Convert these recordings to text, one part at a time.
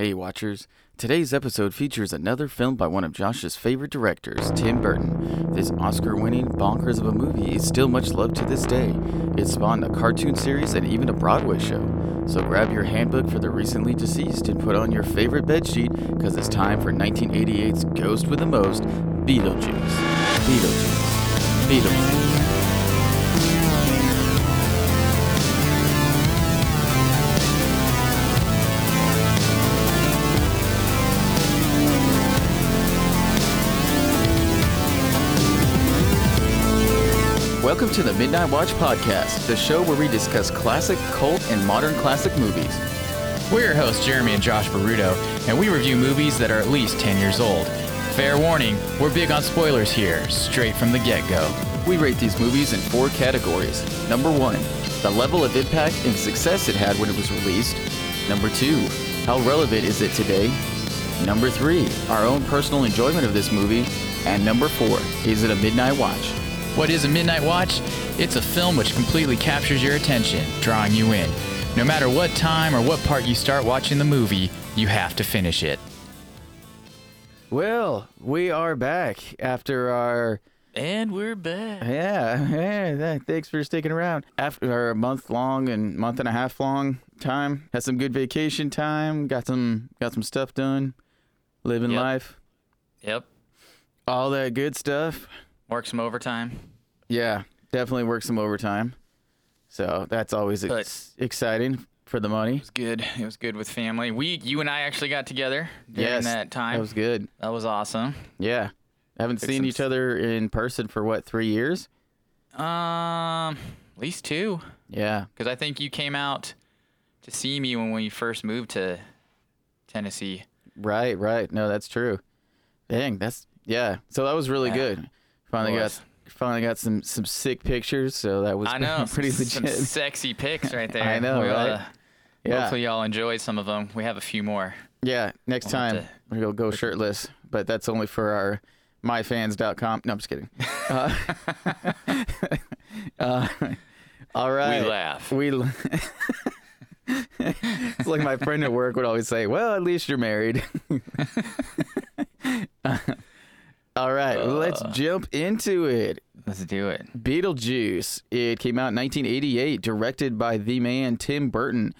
Hey, watchers. Today's episode features another film by one of Josh's favorite directors, Tim Burton. This Oscar winning bonkers of a movie is still much loved to this day. It spawned a cartoon series and even a Broadway show. So grab your handbook for the recently deceased and put on your favorite bedsheet because it's time for 1988's Ghost with the Most, Beetlejuice. Beetlejuice. Beetlejuice. Welcome to the Midnight Watch Podcast, the show where we discuss classic, cult, and modern classic movies. We're your hosts, Jeremy and Josh Baruto, and we review movies that are at least 10 years old. Fair warning, we're big on spoilers here, straight from the get go. We rate these movies in four categories. Number one, the level of impact and success it had when it was released. Number two, how relevant is it today? Number three, our own personal enjoyment of this movie. And number four, is it a midnight watch? What is a Midnight Watch? It's a film which completely captures your attention, drawing you in. No matter what time or what part you start watching the movie, you have to finish it. Well, we are back after our And we're back. yeah, yeah. Thanks for sticking around after our month long and month and a half long time. Had some good vacation time. Got some got some stuff done. Living Yep. life. Yep. All that good stuff. Work some overtime. Yeah, definitely work some overtime. So that's always ex- exciting for the money. It was good. It was good with family. We, you and I actually got together during Yes, that time. That was good. That was awesome. Yeah. Haven't Took seen each s- other in person for what, three years? Um, at least two. Yeah. Because I think you came out to see me when we first moved to Tennessee. Right, right. No, that's true. Dang, that's yeah. So that was really Yeah. good. Finally got finally got some some sick pictures, so that was I know, pretty some legit. sexy pics right there. I know, We right? oughta- Yeah. Hopefully y'all enjoyed some of them. We have a few more. Yeah, next We'll time gonna go shirtless, but that's only for our myfans.com. No, I'm just kidding. Uh, uh, all right. We laugh. We. l- it's like my friend at work would always say, "Well, at least you're married." All right, let's Uh. jump into it. Let's do it. Beetlejuice. It came out in 1988, directed by the man Tim Burton.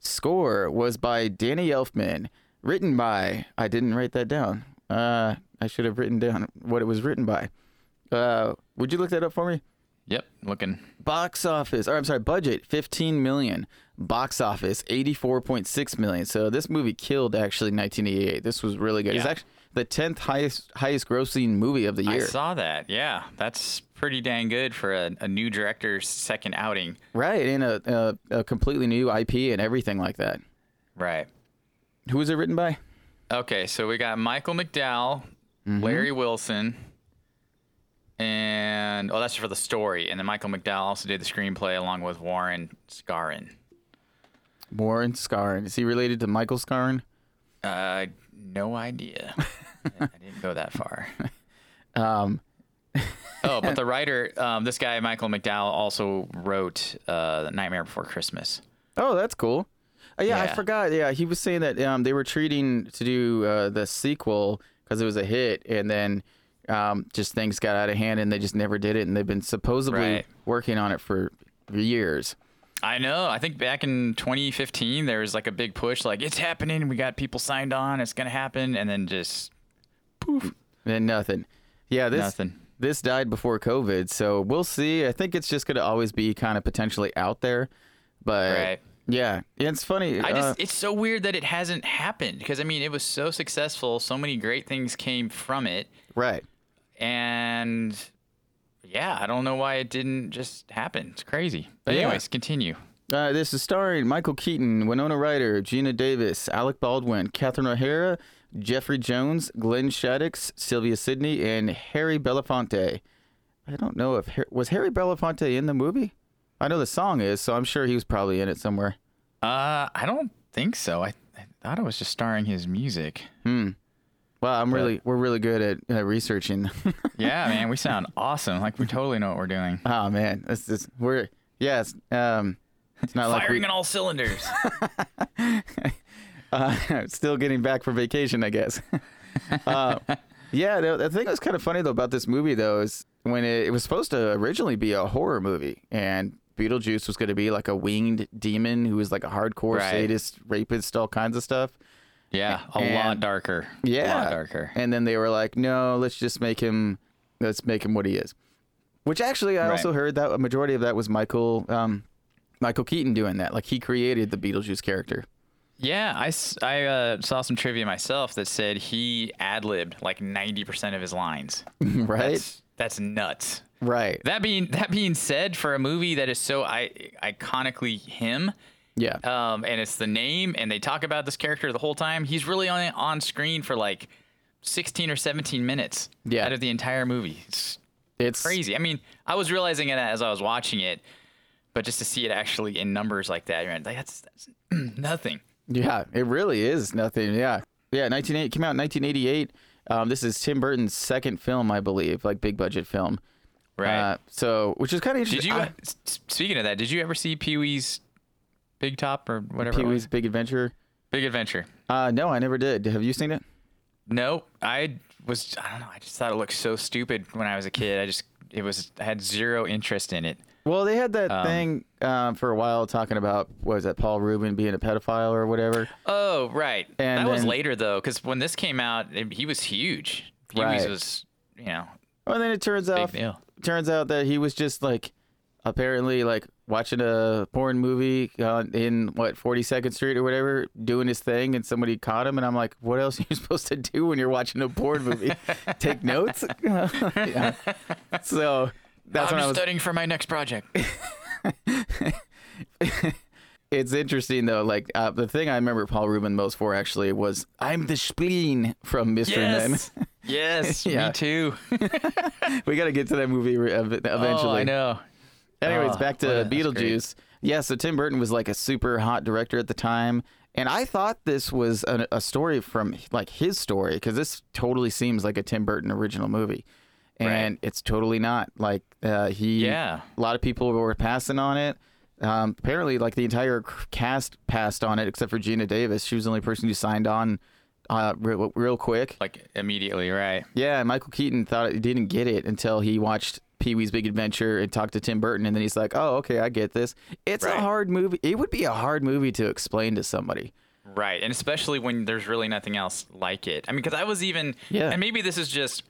Score was by Danny Elfman. Written by, I didn't write that down. Uh, I should have written down what it was written by. Uh, would you look that up for me? Yep. Looking. Box office, or I'm sorry, budget 15 million. Box office 84.6 million. So this movie killed actually 1988. This was really good. It's actually the 10th highest highest grossing movie of the year. I saw that. Yeah. That's pretty dang good for a, a new director's second outing. Right, and a, a a completely new IP and everything like that. Right. Who was it written by? Okay. So we got Michael McDowell, Mm-hmm. Larry Wilson, and oh, that's for the story. And then Michael McDowell also did the screenplay along with Warren Skaaren. Warren Skaaren. Is he related to Michael Scarron? Uh, no idea. I didn't go that far. Um, Oh, but the writer, um, this guy Michael McDowell, also wrote uh, "Nightmare Before Christmas." oh, that's cool. Uh, yeah, I forgot. Yeah, he was saying that um, they were treating to do uh, the sequel because it was a hit, and then um, just things got out of hand, and they just never did it, and they've been supposedly Right. working on it for years. I know. I think back in 2015, there was like a big push, like it's happening. We got people signed on. It's gonna happen, and then just And nothing. Yeah, this nothing. this died before COVID, so we'll see. I think it's just gonna always be kind of potentially out there, but Right. yeah, yeah, it's funny. I uh, just, it's so weird that it hasn't happened because I mean, it was so successful. So many great things came from it, right. and yeah, I don't know why it didn't just happen. It's crazy. But Yeah. anyways, continue. Uh, this is starring Michael Keaton, Winona Ryder, Geena Davis, Alec Baldwin, Catherine O'Hara, Jeffrey Jones, Glenn Shadix, Sylvia Sidney, and Harry Belafonte. I don't know if was Harry Belafonte in the movie. I know the song is, so I'm sure he was probably in it somewhere. Uh, I don't think so. I, I thought it was just starring his music. Hmm. Well, I'm really we're really good at uh, researching. Yeah, man, we sound awesome. Like we totally know what we're doing. oh man, this is we're yes. Um, it's not like we, Firing on all cylinders. Uh, still getting back from vacation, I guess. uh, yeah, the, the thing that was kind of funny though about this movie though is when it, it was supposed to originally be a horror movie, and Beetlejuice was going to be like a winged demon who was like a hardcore Right. sadist, rapist, all kinds of stuff. Yeah, a And- lot darker. Yeah, a lot darker. And then they were like, no, let's just make him, let's make him what he is. Which actually, I Right. also heard that a majority of that was Michael, um, Michael Keaton doing that. Like he created the Beetlejuice character. Yeah, I uh, saw some trivia myself that said he ad libbed like 90% of his lines. right? That's, that's nuts. right. That being that being said, for a movie that is so I, iconically him, yeah. um, and it's the name, and they talk about this character the whole time, he's really on on screen for like 16 or 17 minutes Yeah. out of the entire movie. It's it's crazy. I mean, I was realizing it as I was watching it, but just to see it actually in numbers like that, you're like, that's, that's nothing. Yeah, it really is nothing. Yeah. Yeah, 1980 came out in 1988. Um, this is Tim Burton's second film, I believe, like big budget film. Right. Uh, so, which is kind of Did interesting. you? s- s- speaking of that, did you ever see Pee Wee's Big Top or whatever? Pee Wee's Big Adventure? Big Adventure. Uh, no, I never did. Have you seen it? No, I was. I don't know. I just thought it looked so stupid when I was a kid. I just it was. I had zero interest in it. Well, they had that Um, thing um, for a while talking about what was that Paul Reubens being a pedophile or whatever. Oh, right. And that was later though, because when this came out, it- he was huge. Pee Wee's Right. was, you know, Well, then it turns out turns out that he was just like apparently like watching a porn movie uh, in what 42nd Street or whatever, doing his thing, and somebody caught him, and I'm like, what else are you supposed to do when you're watching a porn movie? Take notes. Yeah. So that's I'm was. studying for my next project. It's interesting though. Like uh, the thing I remember Paul Reubens most for actually was "I'm the spleen" from Mr. yes. yes. Me too. We got to get to that movie re- eventually. Oh, I know. Anyways, Oh, back to what a- that's great. Beetlejuice. Yeah, so Tim Burton was like a super hot director at the time, and I thought this was a, a story from like his story because this totally seems like a Tim Burton original movie, and Right. it's totally not. Like uh, he, Yeah. a lot of people were passing on it. Um, apparently, like the entire cast passed on it except for Geena Davis. She was the only person who signed on uh, real, real quick. Like immediately, right? Yeah, Michael Keaton thought he didn't get it until he watched Pee Wee's Big Adventure and talked to Tim Burton, and then he's like, "Oh, okay, I get this. It's a hard movie. It would be a hard movie to explain to somebody." Right. And especially when there's really nothing else like it. I mean, because I was even, Yeah. and maybe this is just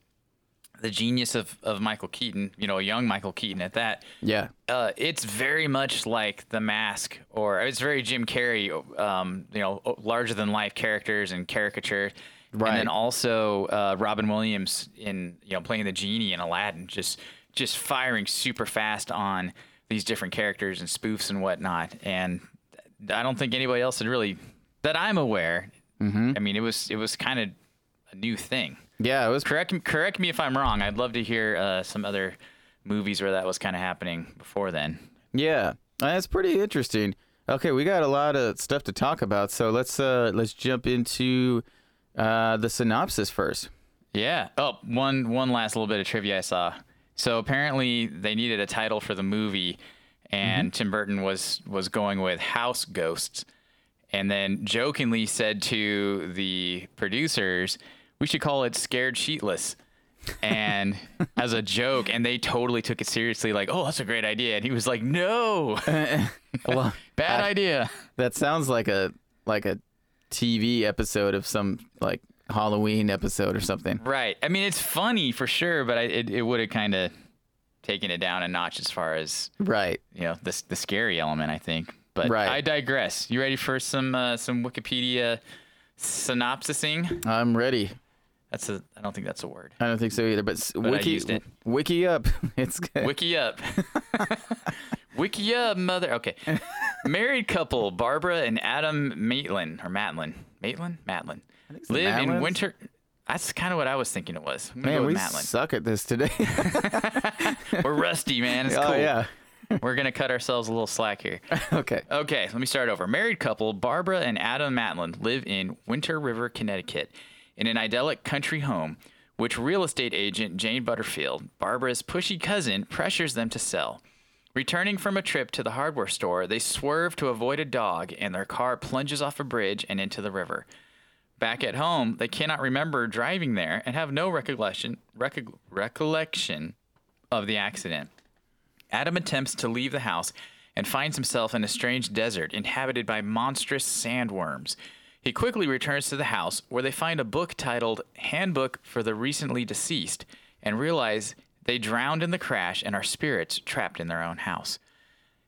the genius of, of Michael Keaton, you know, young Michael Keaton at that. Yeah, Uh, it's very much like The Mask, or it's very Jim Carrey, um, you know, larger than life characters and caricature. Right. And then also uh, Robin Williams in, you know, playing the genie in Aladdin, just just firing super fast on these different characters and spoofs and whatnot. And I don't think anybody else had really, that I'm aware. Mm-hmm. I mean, it was it was kind of a new thing. Yeah, it was. Correct correct me if I'm wrong. I'd love to hear uh, some other movies where that was kind of happening before then. Yeah, that's pretty interesting. Okay, we got a lot of stuff to talk about, so let's uh let's jump into uh the synopsis first. Yeah. Oh, one one last little bit of trivia I saw. So apparently they needed a title for the movie, and Tim Burton was was going with House Ghosts, and then jokingly said to the producers, "We should call it Scared Sheetless." and as a joke, and they totally took it seriously, like, "Oh, that's a great idea," and he was like, "No, Well, bad idea." that sounds like a like a TV episode of some like Halloween episode or something. Right. I mean, it's funny for sure, but I, it it would have kind of taken it down a notch as far as Right. you know the the scary element. I think. But Right. I digress. You ready for some uh, some Wikipedia synopsising? I'm ready. That's a. I don't think that's a word. I don't think so either, but, I wiki used it. wiki up. It's good. Wiki up. Wiki up, mother. Okay. Married couple Barbara and Adam Maitland or Matlin. Maitland? Matlin. Live in winter. That's kind of what I was thinking it was. Man, we Matlin. suck at this today. We're rusty, man. It's oh cool. yeah. We're gonna cut ourselves a little slack here. Okay. Okay, let me start over. Married couple Barbara and Adam Matlin live in Winter River, Connecticut, in an idyllic country home, which real estate agent Jane Butterfield, Barbara's pushy cousin, pressures them to sell. Returning from a trip to the hardware store, they swerve to avoid a dog and their car plunges off a bridge and into the river. Back at home, they cannot remember driving there and have no recollection, recollection of the accident. Adam attempts to leave the house and finds himself in a strange desert inhabited by monstrous sandworms. He quickly returns to the house where they find a book titled Handbook for the Recently Deceased and realize they drowned in the crash and are spirits trapped in their own house.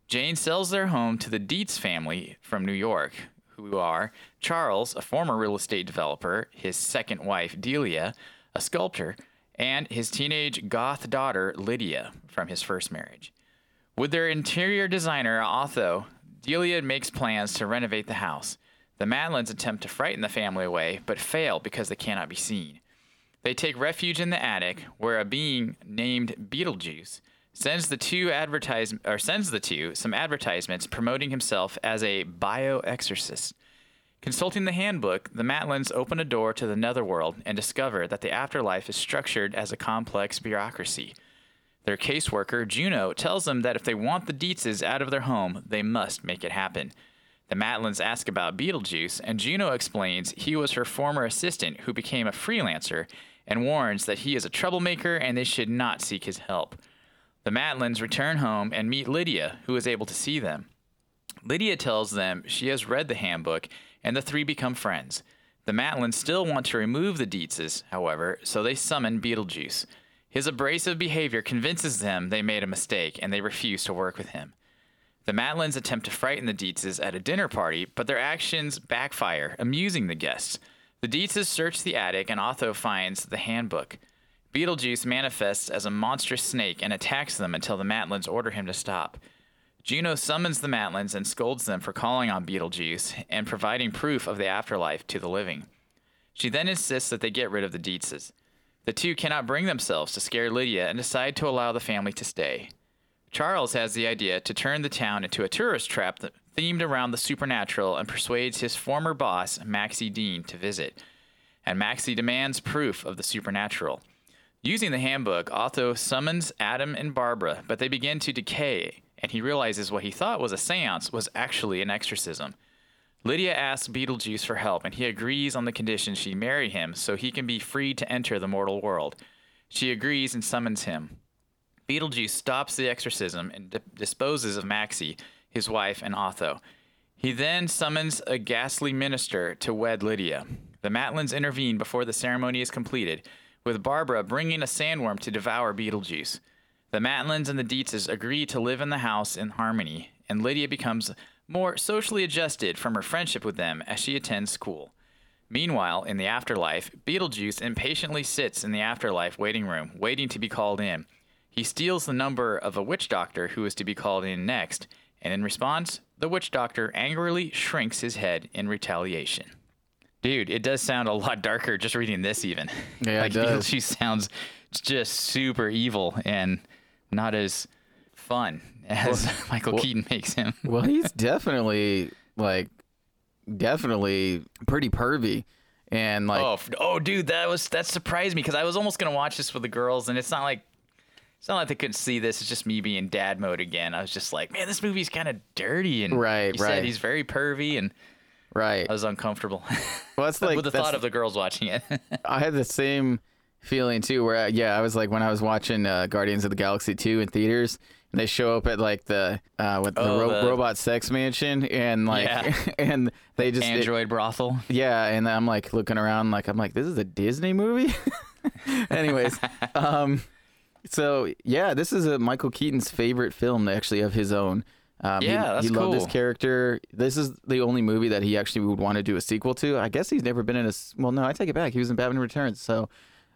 Jane sells their home to the Dietz family from New York, who are Charles, a former real estate developer, his second wife, Delia, a sculptor, and his teenage goth daughter, Lydia, from his first marriage. With their interior designer, Otho, Delia makes plans to renovate the house. The Madlens attempt to frighten the family away, but fail because they cannot be seen. They take refuge in the attic, where a being named Beetlejuice sends the two advertise or sends the two some advertisements promoting himself as a bioexorcist. Consulting the handbook, the Matlins open a door to the netherworld and discover that the afterlife is structured as a complex bureaucracy. Their caseworker, Juno, tells them that if they want the Dietzes out of their home, they must make it happen. The Matlins ask about Beetlejuice, and Juno explains he was her former assistant who became a freelancer and warns that he is a troublemaker and they should not seek his help. The Matlins return home and meet Lydia, who is able to see them. Lydia tells them she has read the handbook, and the three become friends. The Matlins still want to remove the Dietzes, however, so they summon Beetlejuice. His abrasive behavior convinces them they made a mistake, and they refuse to work with him. The Matlins attempt to frighten the Dietzes at a dinner party, but their actions backfire, amusing the guests. The Dietzes search the attic, and Otho finds the handbook. Beetlejuice manifests as a monstrous snake and attacks them until the Matlins order him to stop. Juno summons the Matlins and scolds them for calling on Beetlejuice and providing proof of the afterlife to the living. She then insists that they get rid of the Dietzes. The two cannot bring themselves to scare Lydia and decide to allow the family to stay. Charles has the idea to turn the town into a tourist trap themed around the supernatural and persuades his former boss, Maxie Dean, to visit. And Maxie demands proof of the supernatural. Using the handbook, Otho summons Adam and Barbara, but they begin to decay, and he realizes what he thought was a seance was actually an exorcism. Lydia asks Beetlejuice for help, and he agrees on the condition she marry him so he can be free to enter the mortal world. She agrees and summons him. Beetlejuice stops the exorcism and di- disposes of Maxie, his wife, and Otho. He then summons a ghastly minister to wed Lydia. The Matlins intervene before the ceremony is completed, with Barbara bringing a sandworm to devour Beetlejuice. The Matlins and the Dietzes agree to live in the house in harmony, and Lydia becomes more socially adjusted from her friendship with them as she attends school. Meanwhile, in the afterlife, Beetlejuice impatiently sits in the afterlife waiting room, waiting to be called in. He steals the number of a witch doctor who is to be called in next, and in response, the witch doctor angrily shrinks his head in retaliation. Dude, it does sound a lot darker just reading this, even. Yeah, it does. Beetlejuice sounds just super evil and not as fun as Michael well- Keaton makes him. Well, he's definitely like definitely pretty pervy, and like oh, oh, dude, that was that surprised me because I was almost gonna watch this with the girls, and it's not like it's not like they couldn't see this. It's just me being dad mode again. I was just like, man, this movie's kind of dirty, and Right, you right. said he's very pervy, and right. I was uncomfortable Well, that's like with the thought of the girls watching it. I had the same feeling too. Where I, yeah, I was like when I was watching uh, Guardians of the Galaxy two in theaters, and they show up at like the uh, with the, Oh, ro- the- robot sex mansion, and like Yeah. and they just Android brothel. yeah, and I'm like looking around, like I'm like this is a Disney movie. Anyways, um, so yeah, this is a Michael Keaton's favorite film, actually of his own. Um, he- Yeah, that's he loved this character. This is the only movie that he actually would want to do a sequel to. I guess he's never been in a. Well, no, I take it back. He was in Batman Returns. So,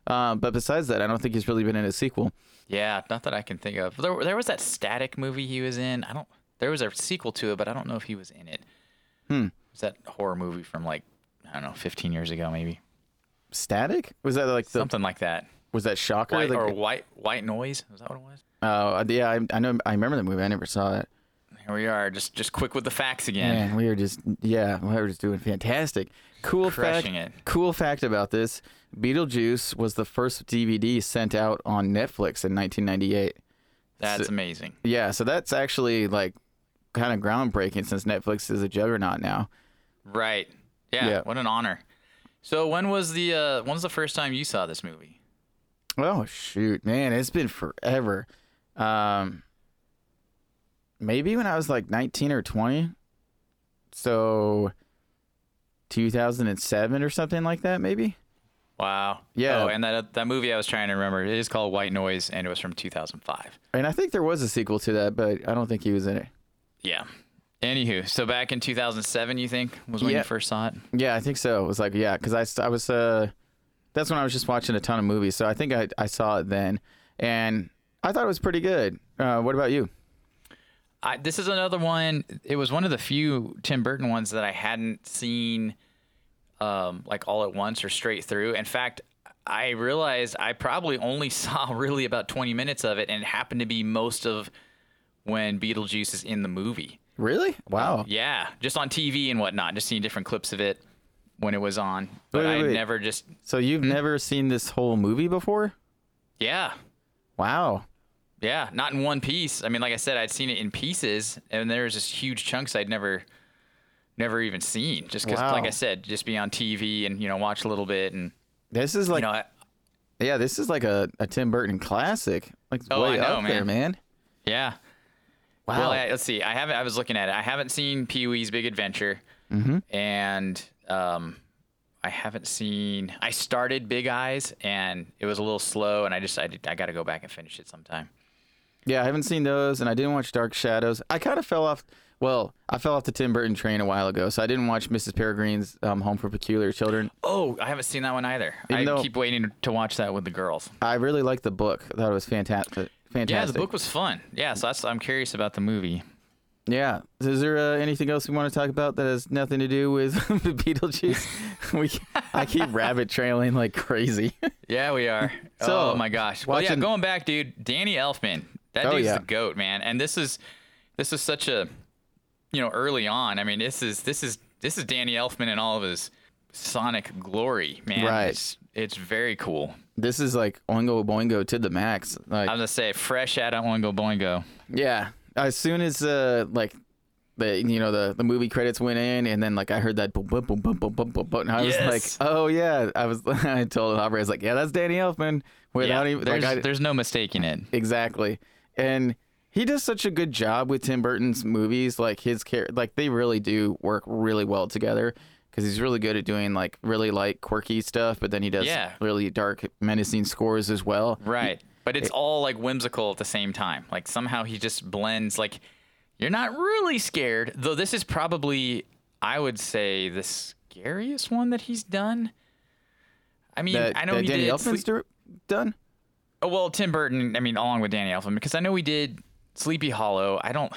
uh, but besides that, I don't think he's really been in a sequel. Yeah, not that I can think of. There, there was that Static movie he was in. I don't. There was a sequel to it, but I don't know if he was in it. Hmm. It was that horror movie from like I don't know, 15 years ago, maybe Static was that like the something like that. Was that Shocker? White, Like- or white white noise. Was that what it was? Oh, yeah, I, I know. I remember the movie. I never saw it. Here we are, just just quick with the facts again. Man, we are just yeah, we were just doing fantastic. Cool Crushing fact. it. Cool fact about this: Beetlejuice was the first DVD sent out on Netflix in 1998. That's So- amazing. Yeah, so that's actually like kind of groundbreaking since Netflix is a juggernaut now. Right. Yeah, Yeah. What an honor. So when was the uh, when was the first time you saw this movie? Oh shoot, man, it's been forever. Um, maybe when I was like 19 or 20. So 2007 or something like that, maybe. Wow. Yeah. Oh, and that that movie I was trying to remember. It is called White Noise, and it was from 2005. And I think there was a sequel to that, but I don't think he was in it. Yeah. Anywho, so back in 2007, you think was when Yeah. you first saw it? Yeah, I think so. It was like yeah, because I, I was uh, that's when I was just watching a ton of movies. So I think I I saw it then, and I thought it was pretty good. Uh, what about you? I, this is another one. It was one of the few Tim Burton ones that I hadn't seen, um, like all at once or straight through. In fact, I realized I probably only saw really about 20 minutes of it, and it happened to be most of when Beetlejuice is in the movie. Really? Wow. Yeah, just on TV and whatnot, just seeing different clips of it when it was on. But Wait, wait, I wait. never just, So you've never seen this whole movie before? yeah, Wow. yeah, not in one piece. I mean, like I said, I'd seen it in pieces, and there was just huge chunks I'd never, never even seen. Just because, like I said, just be on TV and you know watch a little bit, and This is like you know, I, yeah, this is like a, a Tim Burton classic. Like it's Oh, way I know, up there, man. yeah. Wow. Well, I, let's see. I haven't. I was looking at it. I haven't seen Pee Wee's Big Adventure, Mm-hmm and um, I haven't seen. I started Big Eyes, and it was a little slow, and I just I, got to go back and finish it sometime. yeah, I haven't seen those, and I didn't watch Dark Shadows. I kind of fell off. Well, I fell off the Tim Burton train a while ago, so I didn't watch Mrs. Peregrine's um, Home for Peculiar Children. Oh, I haven't seen that one either. Even I keep waiting to watch that with the girls. I really liked the book. I thought it was fantastic. Fantastic. Yeah, the book was fun. Yeah, so that's I'm curious about the movie. Yeah. Is there uh, anything else we want to talk about that has nothing to do with the Beetlejuice? we, I keep rabbit trailing like crazy. Yeah, we are. So, oh my gosh. Well, yeah, going back, dude. Danny Elfman. That Oh, dude's yeah. the goat, man. And this is this is such a you know early on. I mean, this is this is this is Danny Elfman in all of his sonic glory, man. Right. It's, it's very cool. this is like Oingo Boingo to the max. Like, I'm gonna say fresh out of Oingo Boingo. Yeah. As soon as uh like the you know the the movie credits went in and then like I heard that boom boom boom boom boom boom boom, boom and I was Yes. like, oh yeah. I was I told Aubrey I was like, yeah, that's Danny Elfman. Without Yeah, even there's, like I, there's no mistaking it. exactly. And he does such a good job with Tim Burton's movies. Like his care, like they really do work really well together. Because he's really good at doing like really like quirky stuff, but then he does Yeah. really dark, menacing scores as well. Right. But it's all like whimsical at the same time. Like somehow he just blends like you're not really scared, though this is probably I would say the scariest one that he's done. I mean, That, I know that he Danny did Elfman's Sleep- done. oh, well, Tim Burton, I mean, along with Danny Elfman because I know we did Sleepy Hollow. I don't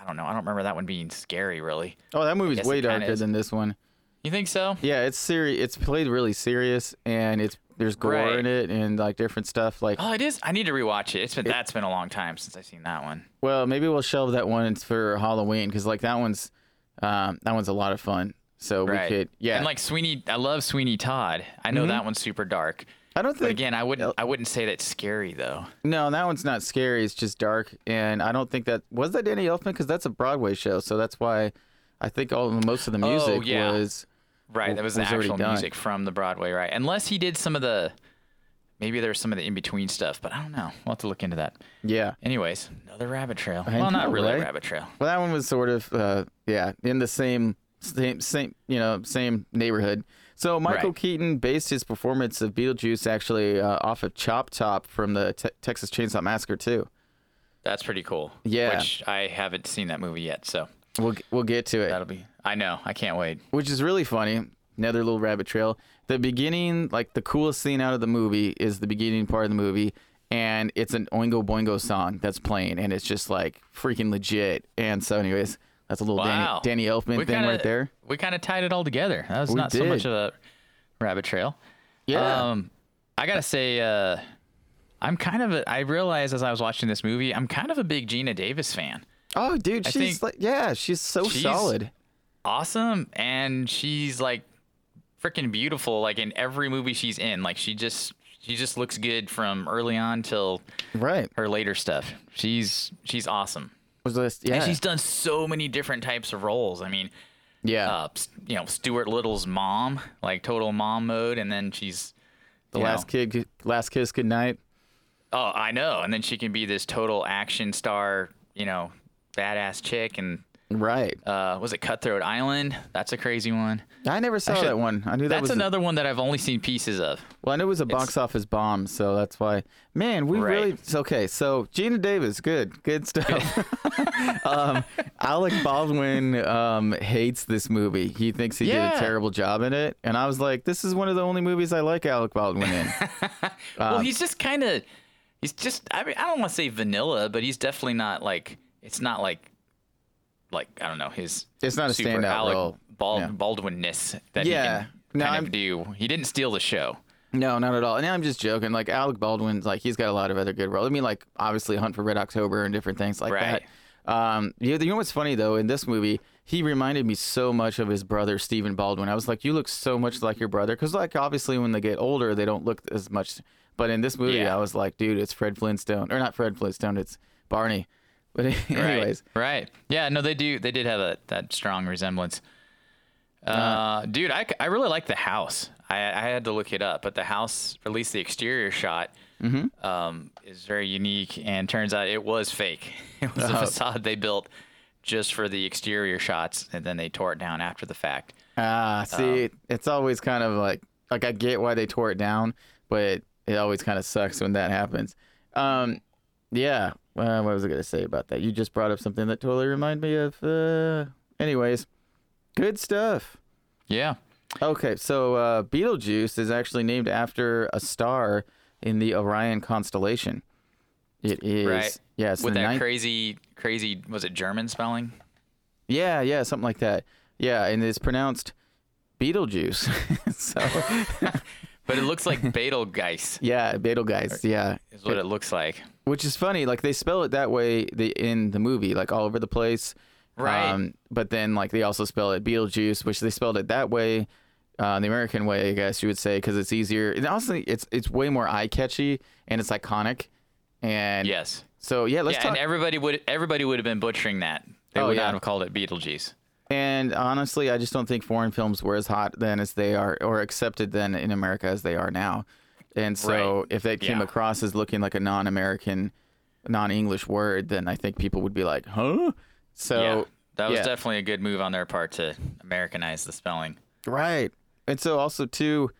I don't know. I don't remember that one being scary really. Oh, that movie's way darker than this one. You think so? Yeah, it's serious. It's played really serious, and it's there's gore Right. in it and like different stuff. Like, Oh, it is. I need to rewatch it. It's been that's been a long time since I've seen that one. well, maybe we'll shelve that one for Halloween because like that one's um, that one's a lot of fun. So we could, yeah. And like Sweeney, I love Sweeney Todd. I know that one's super dark. I don't But think again, I wouldn't I wouldn't say that's scary though. no, that one's not scary. It's just dark, and I don't think that was that Danny Elfman because that's a Broadway show. So that's why I think all most of the music Oh, yeah. was Right, that was the was already actual music from the Broadway, right? Unless he did some of the maybe there's some of the in between stuff, but I don't know. We'll have to look into that. yeah. Anyways, another rabbit trail. I well, not know, really a right? rabbit trail. Well, that one was sort of, uh, yeah, in the same, same, same, you know, same neighborhood. So Michael Right. Keaton based his performance of Beetlejuice actually uh, off of Chop Top from the te- Texas Chainsaw Massacre too. That's pretty cool. Yeah. Which I haven't seen that movie yet, so We'll we'll get to it, that'll be I know. I can't wait. which is really funny. Another little rabbit trail. The beginning, like the coolest scene out of the movie, is the beginning part of the movie, and it's an Oingo Boingo song that's playing, and it's just like freaking legit. And so, anyways, that's a little Wow. Danny, Danny Elfman We thing kinda, right there. We kind of tied it all together. That was We not so much of a rabbit trail. Yeah. Um, I gotta say, uh, I'm kind of. A, I realized as I was watching this movie, I'm kind of a big Geena Davis fan. Oh, dude, she's like, yeah, she's so she's- solid. Awesome, and she's like freaking beautiful. Like in every movie she's in, like she just she just looks good from early on till Right. her later stuff. She's she's awesome. Was this? Yeah. And she's done so many different types of roles. I mean, yeah. uh, you know, Stuart Little's mom, like total mom mode, and then she's the last know, kid, last kiss goodnight. Oh, I know. And then she can be this total action star, you know, badass chick. And Right. uh, was it Cutthroat Island? That's a crazy one. I never saw Actually, that one. I knew that That's was another one that I've only seen pieces of. Well, I know it was a box office bomb, so that's why. Man, we Right. really okay. So Geena Davis, good, good stuff. um, Alec Baldwin um, hates this movie. He thinks he did a terrible job in it, and I was like, this is one of the only movies I like Alec Baldwin in. well, he's just kind of, he's just, I mean, I don't want to say vanilla, but he's definitely not like, it's not like, like, I don't know, his It's not a super standout Alec role. Bald, Yeah. Baldwin-ness that Yeah. he can No, kind I'm- of do. He didn't steal the show. No, not at all. And I'm just joking. Like Alec Baldwin's like he's got a lot of other good roles. I mean, like obviously Hunt for Red October and different things like Right. that. Um, you, you know what's funny though? In this movie, he reminded me so much of his brother Stephen Baldwin. I was like, you look so much like your brother, because like obviously when they get older, they don't look as much. But in this movie, Yeah. I was like, dude, it's Fred Flintstone, or not Fred Flintstone, it's Barney. But anyways, Right. Right. Yeah. No, they do. They did have a, that strong resemblance. Uh, dude, I, I really like the house. I, I had to look it up, but the house, at least the exterior shot, Mm-hmm. um, is very unique. And turns out it was fake. It was a Oh. facade they built just for the exterior shots, and then they tore it down after the fact. Ah, see, it's always kind of like like I get why they tore it down, but it always kind of sucks when that happens. Um, yeah. Uh, what was I gonna say about that? You just brought up something that totally reminded me of. Uh, anyways, good stuff. Yeah. Okay, so uh, Beetlejuice is actually named after a star in the Orion constellation. It is. Right. Yeah, With the that ninth- crazy, crazy, was it German spelling? Yeah, yeah, something like that. Yeah, and it's pronounced Beetlejuice. so. But it looks like Betelgeuse Yeah, Betelgeuse. Yeah, is what it looks like. which is funny. Like they spell it that way the, in the movie, like all over the place. Um, Right. but then like they also spell it Beetlejuice, which they spelled it that way, uh, the American way, I guess you would say, because it's easier. And honestly, it's it's way more eye catchy and it's iconic. And Yes. so yeah, let's yeah, talk. and everybody would everybody would have been butchering that. They Oh, would yeah. not have called it Beetlejuice. And honestly, I just don't think foreign films were as hot then as they are, or accepted then in America as they are now. And so, Right. if that came Yeah. across as looking like a non-American, non-English word, then I think people would be like, "Huh?" So yeah, that was yeah. definitely a good move on their part to Americanize the spelling. right. And so also too,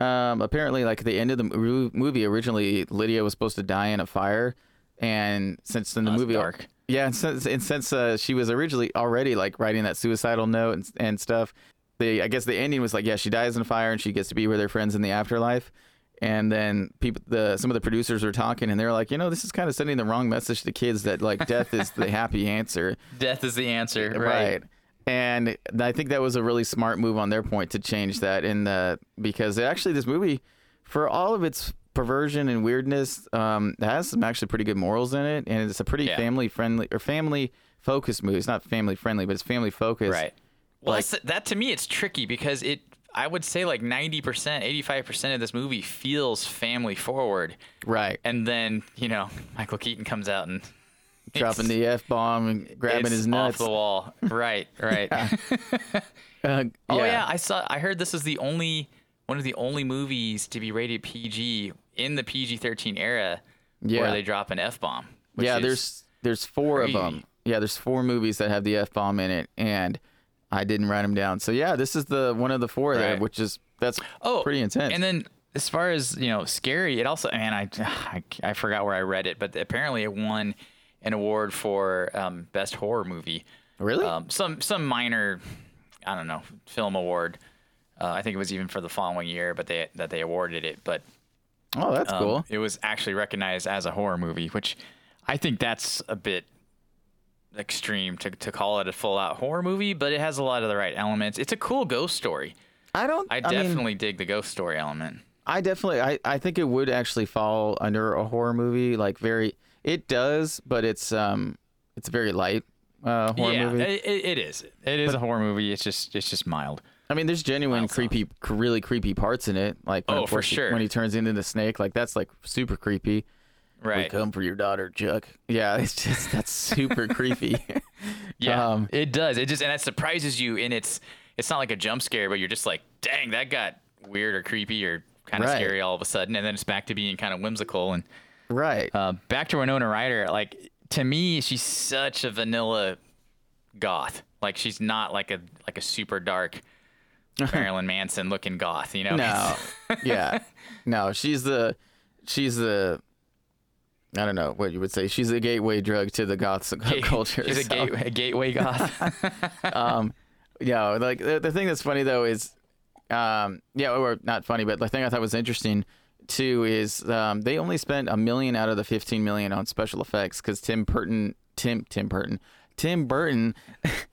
um, apparently, like at the end of the movie, originally Lydia was supposed to die in a fire, and since in the That's movie, dark. Yeah, and since, and since uh, she was originally already like writing that suicidal note and, and stuff, the I guess the ending was like, yeah, she dies in a fire and she gets to be with her friends in the afterlife. And then people, the some of the producers were talking, and they're like, you know, this is kind of sending the wrong message to kids that like death is the happy answer, Death is the answer, right? right? And I think that was a really smart move on their point to change that, in the because actually this movie, for all of its perversion and weirdness, um, has some actually pretty good morals in it, and it's a pretty Yeah. family friendly or family focused movie. It's not family friendly, but it's family focused. Right. Well, Like- that's- that to me, it's tricky because it. I would say like ninety percent, eighty-five percent of this movie feels family forward, Right. and then you know Michael Keaton comes out and Dropping the f bomb and grabbing his nuts. off the wall. Right. Right. Uh, Oh yeah, I saw. I heard this is the only one of the only movies to be rated PG in the PG-13 era Yeah. where they drop an f bomb. yeah. There's there's four crazy. of them. Yeah, there's four movies that have the f bomb in it, and I didn't write them down. So yeah, this is the one of the four there, which is that's oh pretty intense. And then as far as you know, scary. It also man, I I, I forgot where I read it, but apparently it won an award for um, best horror movie. really, Um, some some minor, I don't know, film award. Uh, I think it was even for the following year, but they that they awarded it. But oh, that's Um, cool. It was actually recognized as a horror movie, which I think that's a bit extreme to, to call it a full out horror movie, but it has a lot of the right elements. It's a cool ghost story. I don't. I I mean, definitely dig the ghost story element. I definitely I, I think it would actually fall under a horror movie like very it does but it's um it's very light uh horror yeah, movie It, it it is. It is a horror movie. It's just it's just mild. I mean, there's genuine Wild creepy, really creepy parts in it. Like, Oh, for course, he- sure. when he turns into the snake, like that's like super creepy. We Right. come for your daughter, Chuck. Yeah, it's just that's super creepy. Yeah, Um, it does. It just and that surprises you, and it's it's not like a jump scare, but you're just like, dang, that got weird or creepy or kind of Right. scary all of a sudden, and then it's back to being kind of whimsical. And right. uh, back to Winona Ryder, like to me, she's such a vanilla goth. Like she's not like a like a super dark Marilyn Manson looking goth. You know? No. yeah. No, she's the she's the I don't know what you would say. She's a gateway drug to the goth culture. She's a, so, gate, a gateway goth. um yeah, like the, the thing that's funny though is um yeah, or not funny, but the thing I thought was interesting too is um they only spent a million out of the 15 million on special effects cuz Tim Burton Tim Tim Burton Tim Burton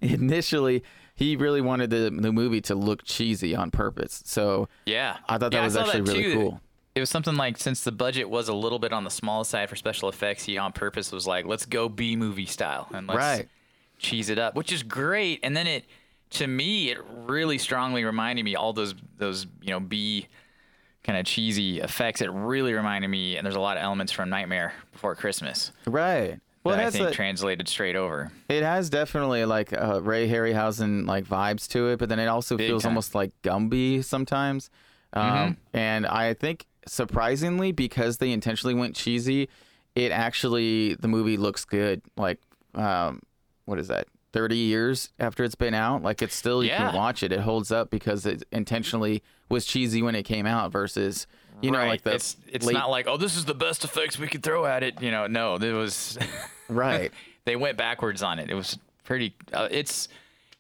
initially he really wanted the the movie to look cheesy on purpose. So yeah, I thought that Yeah, was actually really too. cool. It was something like since the budget was a little bit on the small side for special effects, he on purpose was like, "Let's go B movie style and let's Right. cheese it up," which is great. And then it, to me, it really strongly reminded me all those those you know B kind of cheesy effects. It really reminded me, and there's a lot of elements from Nightmare Before Christmas Right. Well, that I think a- translated straight over. It has definitely like uh, Ray Harryhausen like vibes to it, but then it also Big feels time. almost like Gumby sometimes. Um, Mm-hmm. And I think surprisingly, because they intentionally went cheesy, it actually the movie looks good. Like, um, what is that? Thirty years after it's been out, like it's still you Yeah. can watch it. It holds up because it intentionally was cheesy when it came out versus you know right. like the it's it's late- not like oh this is the best effects we could throw at it. You know, no, it was. right. they went backwards on it. It was pretty. Uh, it's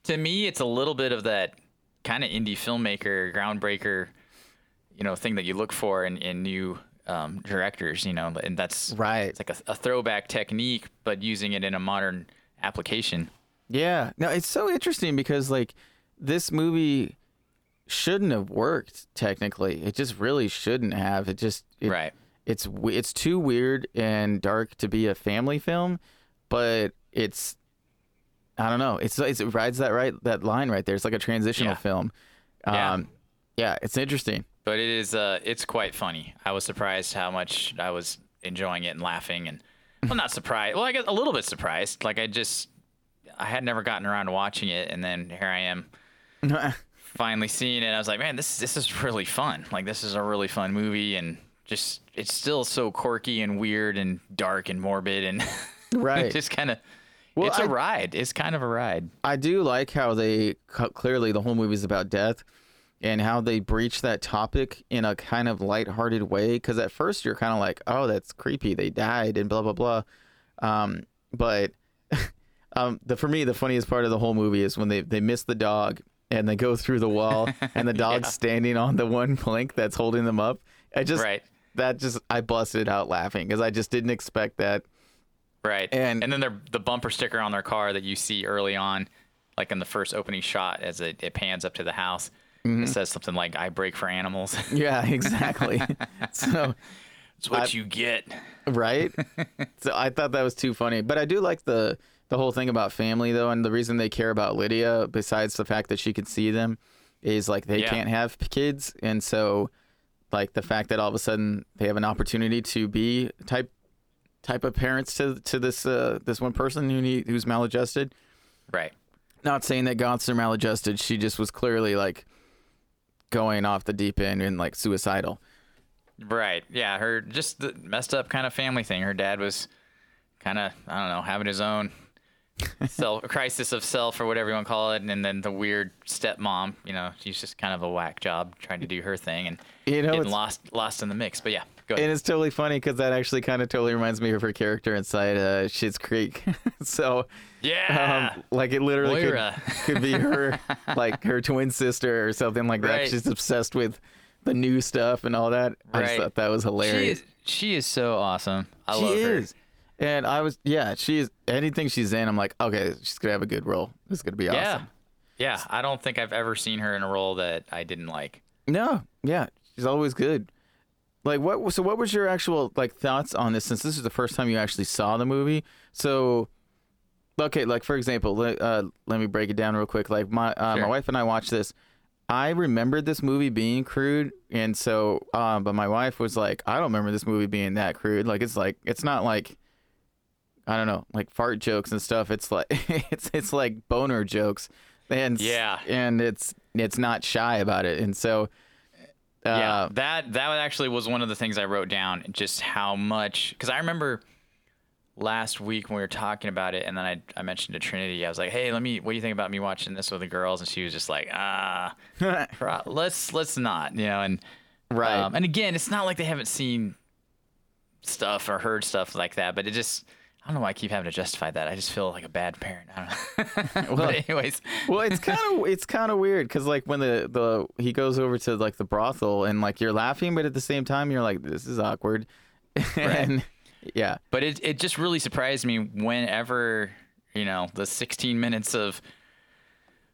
to me, it's a little bit of that kind of indie filmmaker, groundbreaker, you know, thing that you look for in in new um, directors. You know, and that's Right. It's like a, a throwback technique, but using it in a modern application. Yeah. No, it's so interesting because like this movie shouldn't have worked technically. It just really shouldn't have. It just it, Right. It's it's too weird and dark to be a family film, but it's I don't know. It's, it's it rides that right that line right there. It's like a transitional Yeah. film. Yeah. Um yeah, it's interesting. But it is uh it's quite funny. I was surprised how much I was enjoying it and laughing and well not surprised. Well, I guess a little bit surprised. Like I just I had never gotten around to watching it and then here I am finally seeing it. I was like, man, this this is really fun. Like this is a really fun movie and just it's still so quirky and weird and dark and morbid and Right. just kind of Well, it's a ride. It's kind of a ride. I do like how they clearly the whole movie is about death and how they breach that topic in a kind of lighthearted way. Because at first you're kind of like, oh, that's creepy. They died and blah blah blah. Um, but um, the for me the funniest part of the whole movie is when they they miss the dog and they go through the wall and the dog's Yeah. standing on the one plank that's holding them up. I just Right. that just I busted out laughing because I just didn't expect that. Right. And- and then their the bumper sticker on their car that you see early on, like in the first opening shot as it, it pans up to the house. Mm-hmm. It says something like "I break for animals." Yeah, exactly. so it's what I- you get. right? so I thought that was too funny. But I do like the the whole thing about family though, and the reason they care about Lydia, besides the fact that she can see them, is like they Yeah. can't have kids, and so like the fact that all of a sudden they have an opportunity to be type type of parents to to this uh, this one person who need, who's maladjusted. Right. Not saying that Goths are maladjusted. She just was clearly like going off the deep end and like suicidal. Right. Yeah. Her just the messed up kind of family thing. Her dad was kind of I don't know having his own self crisis of self or whatever you want to call it, and then the weird stepmom. You know, she's just kind of a whack job trying to do her thing and You know, getting it's- lost lost in the mix. But yeah, go ahead. And it's totally funny because that actually kind of totally reminds me of her character inside uh, Schitt's Creek. so, yeah. um, like it literally could, could be her, like her twin sister or something like that. She's obsessed with the new stuff and all that. I just thought that was she hilarious. is she is so awesome. I she love her. And I was, yeah, she's anything she's in. I'm like, okay, she's gonna have a good role. This is gonna be Yeah. awesome. Yeah. yeah I don't think I've ever seen her in a role that I didn't like. No, yeah, she's always good. Like what? So what was your actual like thoughts on this? Since this is the first time you actually saw the movie, so okay, like for example, let, uh, let me break it down real quick. Like my uh, my wife and I watched this. I remembered this movie being crude, and so, um, but my wife was like, I don't remember this movie being that crude. Like, it's like, it's not like, I don't know, like fart jokes and stuff. It's like, it's it's like boner jokes, and Yeah. and it's it's not shy about it, and so, uh, yeah, that that actually was one of the things I wrote down. Just how much, because I remember last week when we were talking about it, and then I I mentioned to Trinity, I was like, "Hey, let me. What do you think about me watching this with the girls?" And she was just like, "Ah, pro- let's let's not," you know. And right, um, and again, it's not like they haven't seen stuff or heard stuff like that, but it just. I don't know why I keep having to justify that. I just feel like a bad parent. I don't know. Well- anyways, well, it's kind of it's kind of weird because like when the the he goes over to like the brothel and like you're laughing, but at the same time you're like, this is awkward, and yeah, But it it just really surprised me whenever you know the 16 minutes of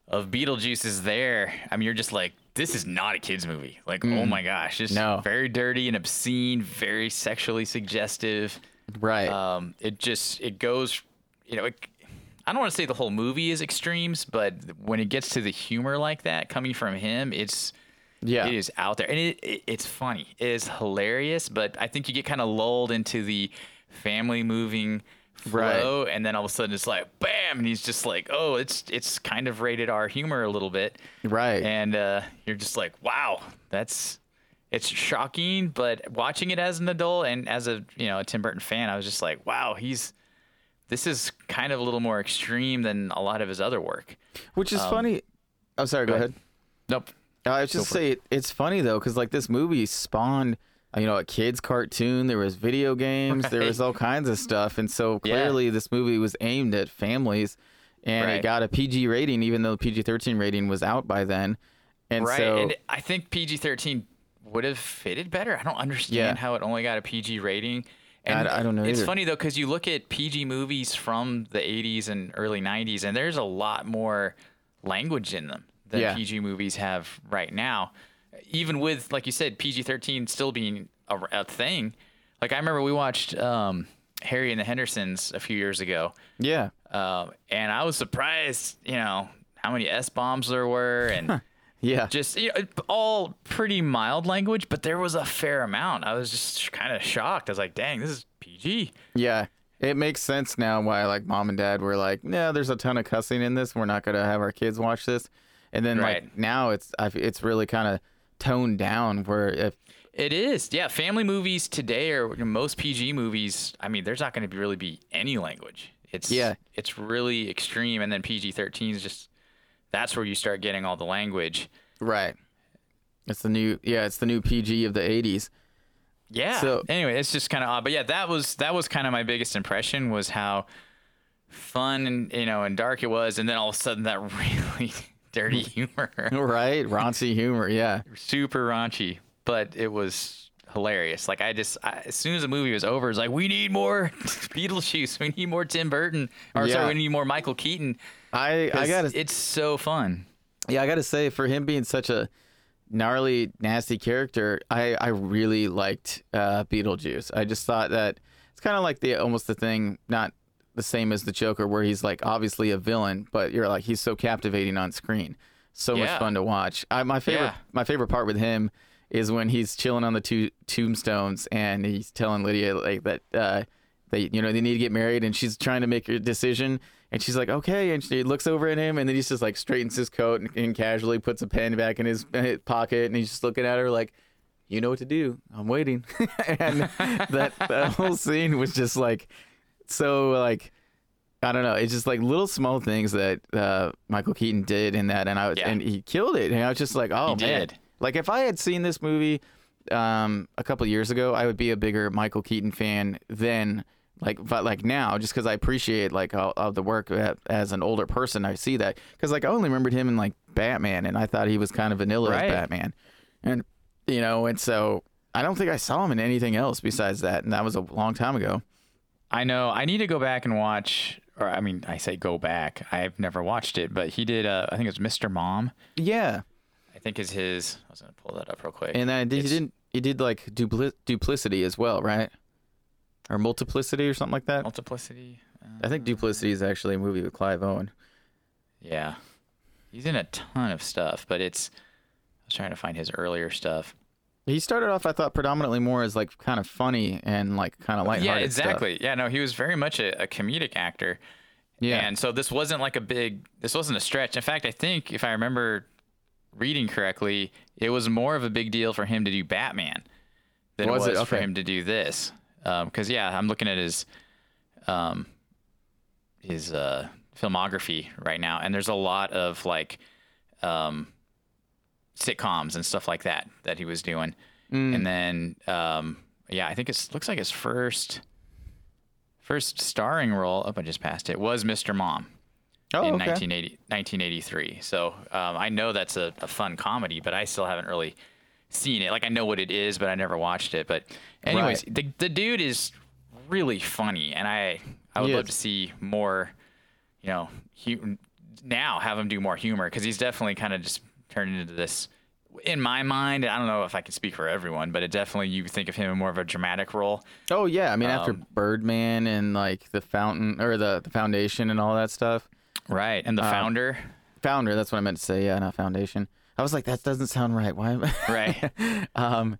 of Beetlejuice is there. I mean, you're just like, this is not a kids movie. Like, oh mm. my gosh, it's No. very dirty and obscene, very sexually suggestive. Right, Um, it just it goes, you know. It, I don't want to say the whole movie is extremes, but when it gets to the humor like that coming from him, it's yeah, it is out there, and it, it it's funny. It is hilarious, but I think you get kind of lulled into the family moving Right. flow, and then all of a sudden it's like bam, and he's just like, oh, it's it's kind of rated R humor a little bit, right, and uh, you're just like, wow, that's it's shocking, but watching it as an adult and as a you know a Tim Burton fan, I was just like, wow, he's this is kind of a little more extreme than a lot of his other work. which is funny. I'm oh, sorry, go, go ahead. ahead. Nope. Uh, I was just say it, it's funny though because like this movie spawned you know a kids cartoon there was video games there was all kinds of stuff and so Yeah. clearly this movie was aimed at families and it got a PG rating even though the PG-13 rating was out by then and right so and i think pg-13 would have fitted better? I don't understand Yeah. how it only got a pg rating. And I- I don't know it's either. funny though because you look at pg movies from the 80s and early 90s and there's a lot more language in them than Yeah. pg movies have right now. Even with like you said pg-13 still being a, a thing. Like i remember we watched um, harry and the hendersons a few years ago. Yeah. Um, and i was surprised you know how many s-bombs there were and yeah just you know, all pretty mild language, but there was a fair amount. I was just kind of shocked. I was like, "Dang, this is PG." yeah it makes sense now why like mom and dad were like no there's a ton of cussing in this we're not gonna have our kids watch this and then Right. like now it's I f- it's really kind of toned down where if It is, yeah. Family movies today, or most PG movies, I mean, there's not going to be really be any language. It's Yeah. it's really extreme, and then PG 13 is just that's where you start getting all the language. Right. It's the new yeah, it's the new PG of the 80s. Yeah. So- anyway, it's just kind of odd, but yeah, that was that was kind of my biggest impression was how fun and you know and dark it was, and then all of a sudden that really dirty humor. Right? Raunchy humor, yeah. super raunchy, but it was hilarious. Like I just, I, as soon as the movie was over, it's like we need more Beetlejuice, we need more Tim Burton, or Yeah. sorry, we need more Michael Keaton. I I got it's so fun. Yeah, I got to say for him being such a gnarly nasty character, I I really liked uh Beetlejuice. I just thought that it's kind of like the almost the thing not the same as the Joker where he's like obviously a villain, but you're like he's so captivating on screen. So much fun to watch. I, my favorite Yeah. my favorite part with him is when he's chilling on the two tombstones and he's telling Lydia like that uh they you know they need to get married and she's trying to make a decision and she's like okay and she looks over at him and then he's just like straightens his coat and, and casually puts a pen back in his uh, pocket and he's just looking at her like you know what to do i'm waiting and that, that whole scene was just like so like I don't know. It's just like little small things that uh, Michael Keaton did in that, and I was, Yeah. and he killed it. And I was just like, oh He man, did. Like if I had seen this movie um, a couple years ago, I would be a bigger Michael Keaton fan than like but like now, just because I appreciate like all, all the work that, as an older person. I see that because like I only remembered him in like Batman, and I thought he was kind of vanilla Right. as Batman, and you know, and so I don't think I saw him in anything else besides that, and that was a long time ago. I know. I need to go back and watch. Or I mean, I say go back. I've never watched it, but he did. Uh, I think it was Mr. Mom. Yeah, I think is his. I was gonna pull that up real quick. and then he didn't. He did like dupli- duplicity as well, right? Or multiplicity or something like that. Multiplicity. Uh, I think duplicity is actually a movie with Clive Owen. Yeah. He's in a ton of stuff, but it's I was trying to find his earlier stuff. He started off, I thought, predominantly more as like kind of funny and like kind of lighthearted yeah, stuff. exactly. Yeah, no, he was very much a, a comedic actor. Yeah. And so this wasn't like a big, this wasn't a stretch. In fact, I think if I remember reading correctly, it was more of a big deal for him to do Batman than Was it it? was for him to do this. Because yeah, I'm looking at his, um, his uh, filmography right now, and there's a lot of like, um, sitcoms and stuff like that that he was doing. Mm. And then, um, yeah, I think it looks like his first first starring role. Oh, I just passed it. Was Mr. Mom oh, in okay. 1980, 1983. So um, I know that's a, a fun comedy, but I still haven't really seen it. Like I know what it is, but I never watched it. But anyways, the the dude is really funny, and I I would He love to see more. You know, hu- now have him do more humor because he's definitely kind of just turned into this. In my mind, I don't know if I can speak for everyone, but it definitely you think of him in more of a dramatic role. Oh yeah, I mean after Um, Birdman and like the fountain or the, the foundation and all that stuff. Right. And the Um, founder. Founder, that's what I meant to say. Yeah, not foundation. I was like, that doesn't sound right. Why? am I- Right. um,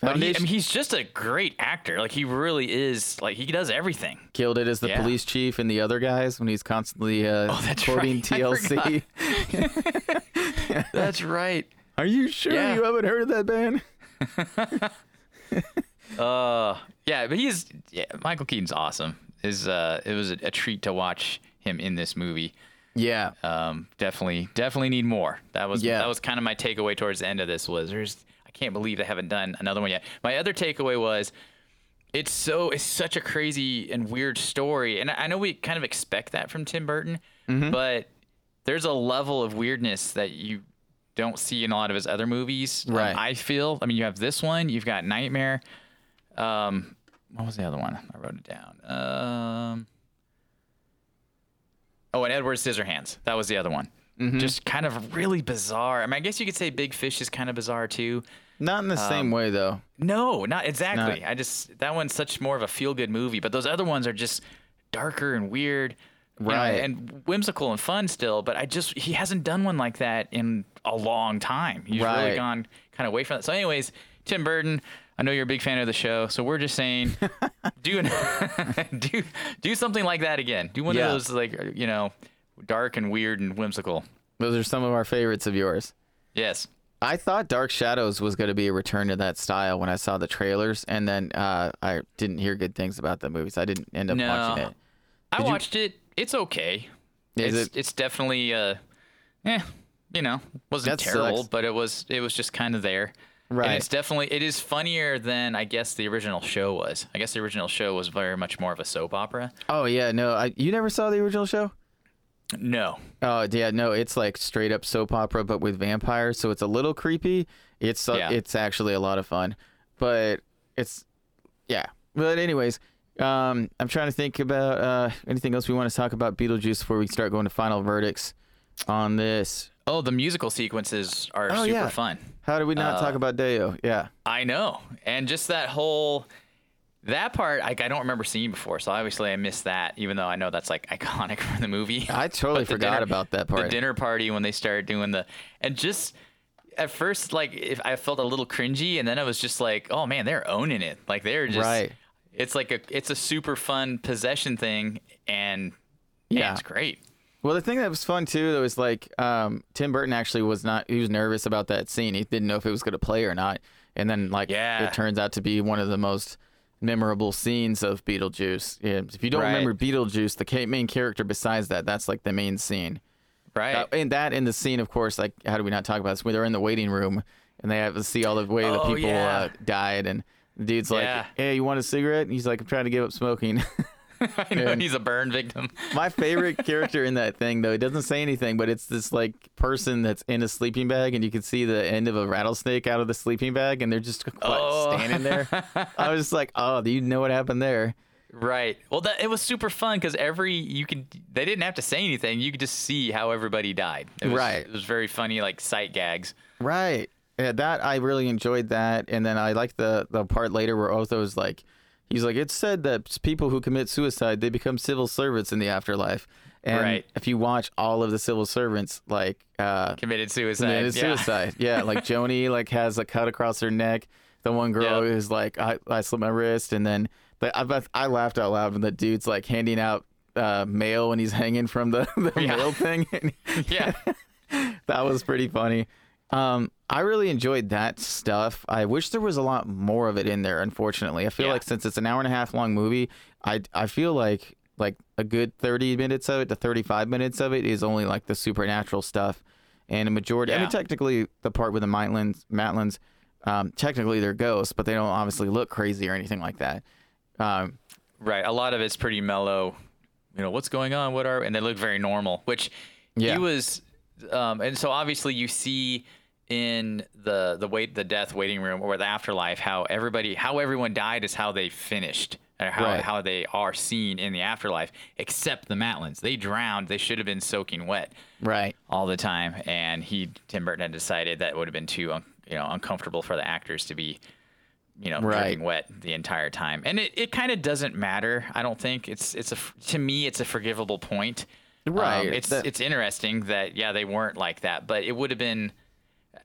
But he, I foundation mean, he's just a great actor. Like he really is. Like he does everything. killed it as the Yeah. police chief and the other guys when he's constantly uh, Oh, that's quoting right. TLC. That's right. Are you sure Yeah. you haven't heard of that band? Uh, yeah, but he's yeah, Michael Keaton's awesome. Is uh, it was a, a treat to watch him in this movie. Yeah. Um, definitely, definitely need more. That was Yeah. that was kind of my takeaway towards the end of this. Was there's I can't believe they haven't done another one yet. My other takeaway was it's so it's such a crazy and weird story, and I know we kind of expect that from Tim Burton, Mm-hmm. but there's a level of weirdness that you don't see in a lot of his other movies. Um, Right. I feel. I mean, you have this one. You've got Nightmare. Um, what was the other one? I wrote it down. Um, oh, and Edward Scissorhands. That was the other one. Mm-hmm. Just kind of really bizarre. I mean, I guess you could say Big Fish is kind of bizarre too. Not in the same way though. No, not exactly. Not- I just that one's such more of a feel good movie, but those other ones are just darker and weird. Right. and whimsical and fun still, but I just he hasn't done one like that in a long time. He's really gone kind of away from that. So, anyways, Tim Burton, I know you're a big fan of the show, so we're just saying, do an, do do something like that again. Do one Yeah. of those like you know, dark and weird and whimsical. Those are some of our favorites of yours. Yes. I thought Dark Shadows was going to be a return to that style when I saw the trailers, and then uh, I didn't hear good things about the movie, so I didn't end up No. watching it. I Did you- watched it. It's okay. Is it's it- it's definitely uh eh, you know, wasn't That terrible, sucks. but it was it was just kind of there. And Right. it's definitely it is funnier than I guess the original show was. I guess the original show was very much more of a soap opera. Oh yeah, no, I, you never saw the original show? No. Oh yeah, no, it's like straight up soap opera, but with vampires, so it's a little creepy. It's uh, Yeah. it's actually a lot of fun, but it's yeah. But anyways, um, I'm trying to think about uh, anything else we want to talk about Beetlejuice before we start going to final verdicts on this. Oh, the musical sequences are Oh, super yeah. fun. How do we not Uh, talk about Day-O? Yeah. I know. And just that whole that part I, I don't remember seeing before, so obviously I missed that, even though I know that's like iconic from the movie. I totally forgot dinner- about that part. The dinner party when they started doing the and just at first like if I felt a little cringy and then I was just like, oh man, they're owning it. Like they're just Right. It's like a it's a super fun possession thing and yeah, Yeah. it's great. Well, the thing that was fun too, though, is like um, Tim Burton actually was not. He was nervous about that scene. He didn't know if it was going to play or not. And then, like, Yeah. it turns out to be one of the most memorable scenes of Beetlejuice. Yeah, if you don't Right. remember Beetlejuice, the main character besides that, that's like the main scene. Right. Uh, and that in the scene, of course, like how do we not talk about this? When they're in the waiting room and they have to see all the way the Oh, people yeah. uh, died, and the dude's like, Yeah. "Hey, you want a cigarette?" And he's like, "I'm trying to give up smoking." I know and- he's a burn victim. My favorite character in that thing, though, it doesn't say anything, but it's this like person that's in a sleeping bag, and you can see the end of a rattlesnake out of the sleeping bag, and they're just Oh. standing there. I was just like, oh, do you know what happened there? Right. Well, that it was super fun because every you could they didn't have to say anything. You could just see how everybody died. It was, Right. It was very funny, like sight gags. Right. Yeah, that I really enjoyed that, and then I like the the part later where Otho's like, he's like, it's said that people who commit suicide they become civil servants in the afterlife, And Right. if you watch all of the civil servants, like uh, Committed suicide. committed yeah. suicide, yeah, like Juno like has a cut across her neck. The one girl Yep. is like, I, I slit my wrist, and then the, I, I laughed out loud when the dude's like handing out uh, mail when he's hanging from the, the Yeah. mail thing. Yeah. that was pretty funny. Um, I really enjoyed that stuff. I wish there was a lot more of it in there. Unfortunately, I feel Yeah. like since it's an hour and a half long movie, I I feel like like a good thirty minutes of it to thirty five minutes of it is only like the supernatural stuff, and a majority. I mean, Yeah. technically, the part with the Matlins, Matlins, um, technically they're ghosts, but they don't obviously look crazy or anything like that. Um, Right. A lot of it's pretty mellow. You know, what's going on? What are and they look very normal, which Yeah. he was um and so obviously you see in the the wait the death waiting room or the afterlife how everybody how everyone died is how they finished or how Right. how they are seen in the afterlife except the Matlins. They drowned. They should have been soaking wet right. all the time and he Tim Burton had decided that would have been too un, you know uncomfortable for the actors to be you know Right. dripping wet the entire time and it, it kind of doesn't matter I don't think it's it's a to me it's a forgivable point Right, Um, it's that- it's interesting that yeah they weren't like that but it would have been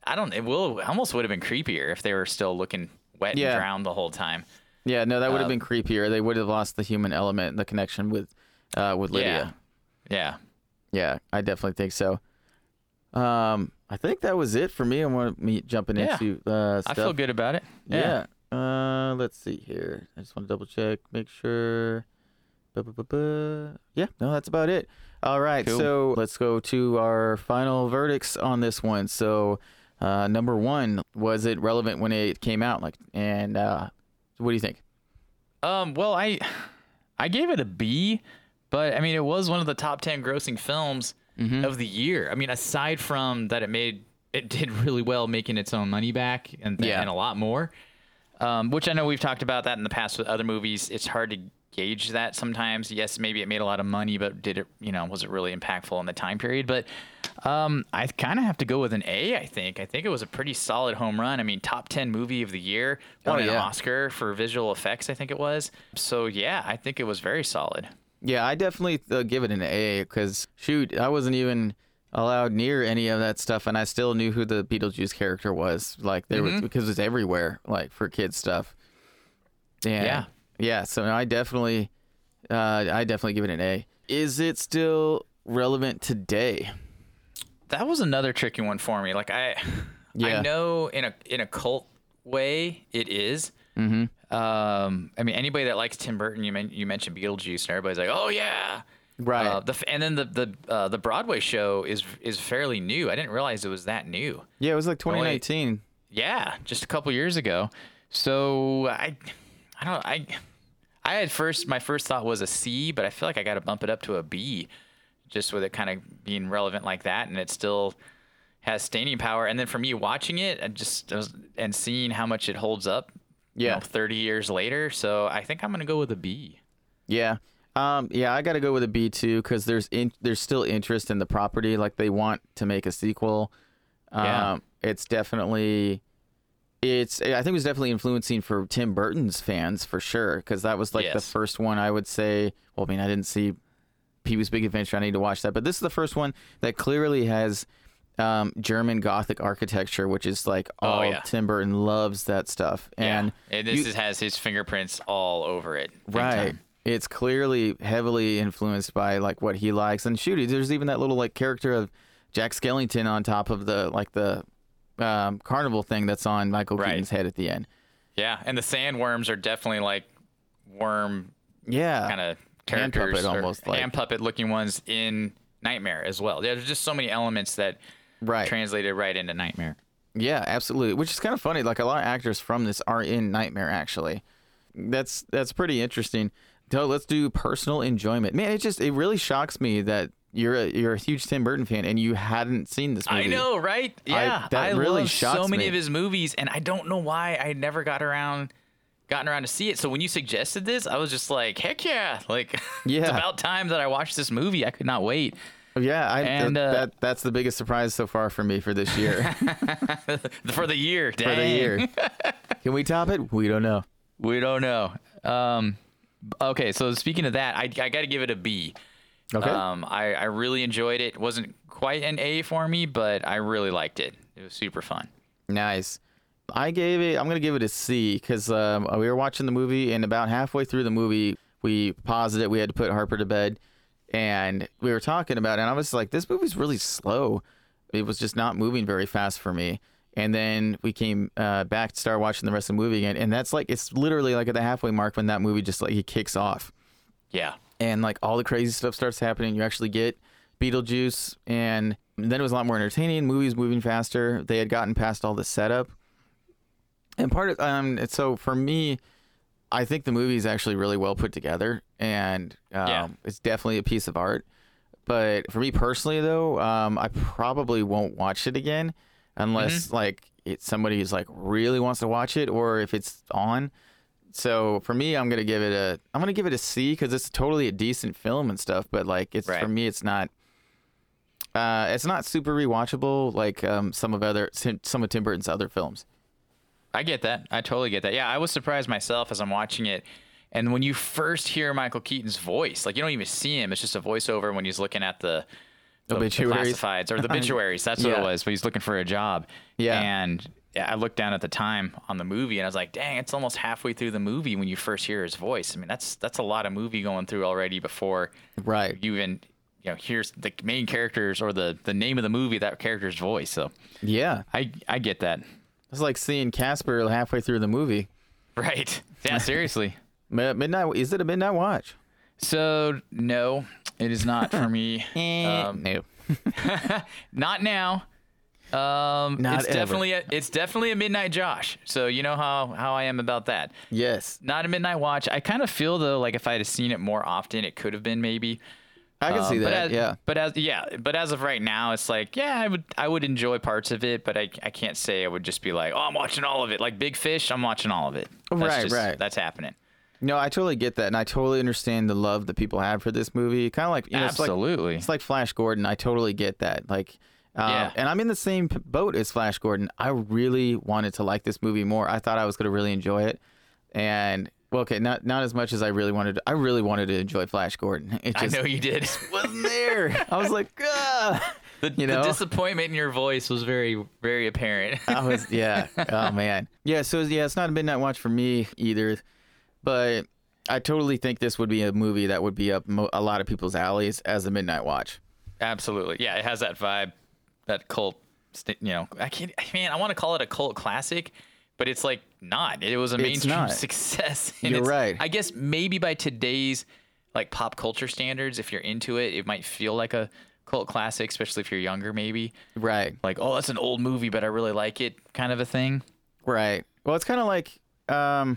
I don't it will almost would have been creepier if they were still looking wet Yeah. and drowned the whole time Yeah, no, that would have Um, been creepier. They would have lost the human element and the connection with uh, with Lydia. yeah Yeah, Yeah, I definitely think so. Um, I think that was it for me. I want me jumping Yeah. into uh, I feel good about it Yeah. Uh, let's see here. I just want to double check, make sure. Ba-ba-ba-ba. Yeah, no, that's about it. All right, Cool. so let's go to our final verdicts on this one. So, uh, number one, was it relevant when it came out? Like, and uh, what do you think? Um, well, I I gave it a B, but I mean it was one of the top ten grossing films Mm-hmm. of the year. I mean, aside from that, it made it did really well making its own money back and Yeah. and a lot more. Um, which I know we've talked about that in the past with other movies. It's hard to gauge that sometimes. Yes, maybe it made a lot of money, but did it? You know, was it really impactful in the time period? But um, I kind of have to go with an A. I think. I think it was a pretty solid home run. I mean, top ten movie of the year, won Oh, an yeah. Oscar for visual effects. I think it was. So yeah, I think it was very solid. Yeah, I definitely uh, give it an A because shoot, I wasn't even allowed near any of that stuff, and I still knew who the Beetlejuice character was. Like there Mm-hmm. was because it's everywhere, like for kids stuff. And, Yeah. Yeah. So I definitely, uh, I definitely give it an A. Is it still relevant today? that was another tricky one for me. Like I, Yeah. I know in a in a cult way it is. Mm-hmm. Um, I mean, anybody that likes Tim Burton, you men- you mentioned Beetlejuice, and everybody's like, oh yeah, Right. Uh, the f- and then the the uh, the Broadway show is is fairly new. I didn't realize it was that new. Yeah, it was like 2019. Yeah, just a couple years ago. So I, I don't I, I had first my first thought was a C, but I feel like I got to bump it up to a B, just with it kind of being relevant like that, and it still has staining power. And then for me watching it, and just was- and seeing how much it holds up, you Yeah. know, thirty years later. So I think I'm gonna go with a B. Yeah. Um, yeah, I got to go with a B too because there's in, there's still interest in the property. Like they want to make a sequel. Um, Yeah. It's definitely, it's I think it was definitely influencing for Tim Burton's fans for sure because that was like the first one I would say. Well, I mean, I didn't see Pee Wee's Big Adventure. I need to watch that, but this is the first one that clearly has um, German Gothic architecture, which is like all Oh, yeah. Tim Burton loves that stuff. And yeah, and this you- is, has his fingerprints all over it. right time. it's clearly heavily influenced by like what he likes and shoot there's even that little like character of jack skellington on top of the like the um, carnival thing that's on michael Right. keaton's head at the end. Yeah, and the sandworms are definitely like worm yeah. kind of Hand characters, puppet almost, like- hand puppet looking ones in Nightmare as well. Yeah, there's just so many elements that right. translated right into Nightmare. yeah absolutely which is kind of funny like a lot of actors from this are in nightmare actually. That's that's pretty interesting. So let's do personal enjoyment. Man it just it really shocks me that you're a you're a huge tim burton fan and you hadn't seen this movie I know, right? Yeah, that really love so many me. of his movies, and I don't know why I never got around, gotten around to see it. So when you suggested this, I was just like, heck yeah! Like, yeah. it's about time that I watched this movie. I could not wait. Yeah, I, And, uh, that that's the biggest surprise so far for me for this year. for the year. for the year. Can we top it? We don't know. We don't know. Um, okay, so speaking of that, I, I got to give it a B. Okay. Um, I, I really enjoyed it. It wasn't quite an A for me, but I really liked it. It was super fun. Nice. I gave it. I'm gonna give it a C because um, we were watching the movie, and about halfway through the movie, we paused it. We had to put Harper to bed, and we were talking about it. And I was like, "This movie's really slow. It was just not moving very fast for me." And then we came uh, back to start watching the rest of the movie again, and that's like it's literally like at the halfway mark when that movie just like it kicks off, Yeah. And like all the crazy stuff starts happening. You actually get Beetlejuice, and then it was a lot more entertaining. Movies moving faster. They had gotten past all the setup, and part of um. So for me, I think the movie is actually really well put together, and um, Yeah. it's definitely a piece of art. But for me personally, though, um, I probably won't watch it again unless like it's somebody who's like really wants to watch it, or if it's on. So for me, I'm gonna give it a I'm gonna give it a C because it's totally a decent film and stuff. But like it's for me, it's not. Uh, it's not super rewatchable like um, some of other some of Tim Burton's other films. I get that. I totally get that. Yeah, I was surprised myself as I'm watching it. And when you first hear Michael Keaton's voice, like you don't even see him, it's just a voiceover when he's looking at the, the, the Obituaries. classifieds or the obituaries. That's what Yeah. it was. But he's looking for a job. Yeah. And I looked down at the time on the movie and I was like, dang, it's almost halfway through the movie when you first hear his voice. I mean, that's that's a lot of movie going through already before Right. you even you know here's the main characters or the the name of the movie that character's voice. So Yeah. I I get that. It's like seeing Casper halfway through the movie. Right. Yeah. Seriously. Midnight is it a midnight watch? So no, it is not for me. Um, no. not now. Um, Not it's ever. definitely a, it's definitely a midnight Josh. So you know how how I am about that. Yes, Not a midnight watch. I kind of feel though like if I had seen it more often, it could have been maybe. I can Um, see that. As, yeah. But as yeah, but as of right now, it's like yeah, I would I would enjoy parts of it, but I I can't say I would just be like oh I'm watching all of it like Big Fish. I'm watching all of it. That's Right, just- right. That's happening. No, I totally get that, and I totally understand the love that people have for this movie. Kind of like you know, it's like- Absolutely. It's like Flash Gordon. I totally get that. Like, uh, Yeah. and I'm in the same boat as Flash Gordon. I really wanted to like this movie more. I thought I was going to really enjoy it, and well, okay, not not as much as I really wanted. To, I really wanted to enjoy Flash Gordon. It I know you did. wasn't there. I was like, ah. The, You know? the disappointment in your voice was very, very apparent. I was yeah. Oh man. Yeah. So yeah, it's not a midnight watch for me either, but I totally think this would be a movie that would be up mo- a lot of people's alleys as a midnight watch. Absolutely, yeah, it has that vibe, that cult. You know, I can't. Man, I want to call it a cult classic, but it's like not. It was a mainstream success. You're right. I guess maybe by today's like pop culture standards, if you're into it, it might feel like a cult classic, especially if you're younger. Maybe Right. like, oh, that's an old movie, but I really like it, kind of a thing. Right. Well, it's kind of like um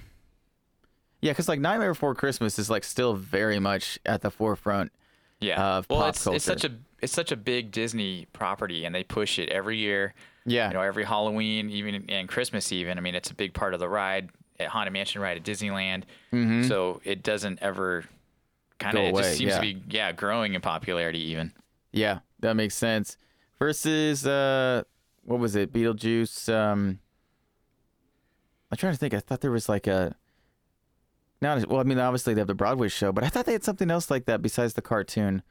yeah, cuz like Nightmare Before Christmas is like still very much at the forefront. Yeah. Of well, pop it's it's such a it's such a big Disney property, and they push it every year. Yeah. You know, every Halloween, even and Christmas, even. I mean, it's a big part of the ride at Haunted Mansion ride at Disneyland. So it doesn't ever kind Mm-hmm. Of. It away, just seems yeah. to be yeah growing in popularity even. Yeah, that makes sense. Versus uh what was it? Beetlejuice um I'm trying to think. I thought there was like a not well, I mean obviously they have the Broadway show, but I thought they had something else like that besides the cartoon.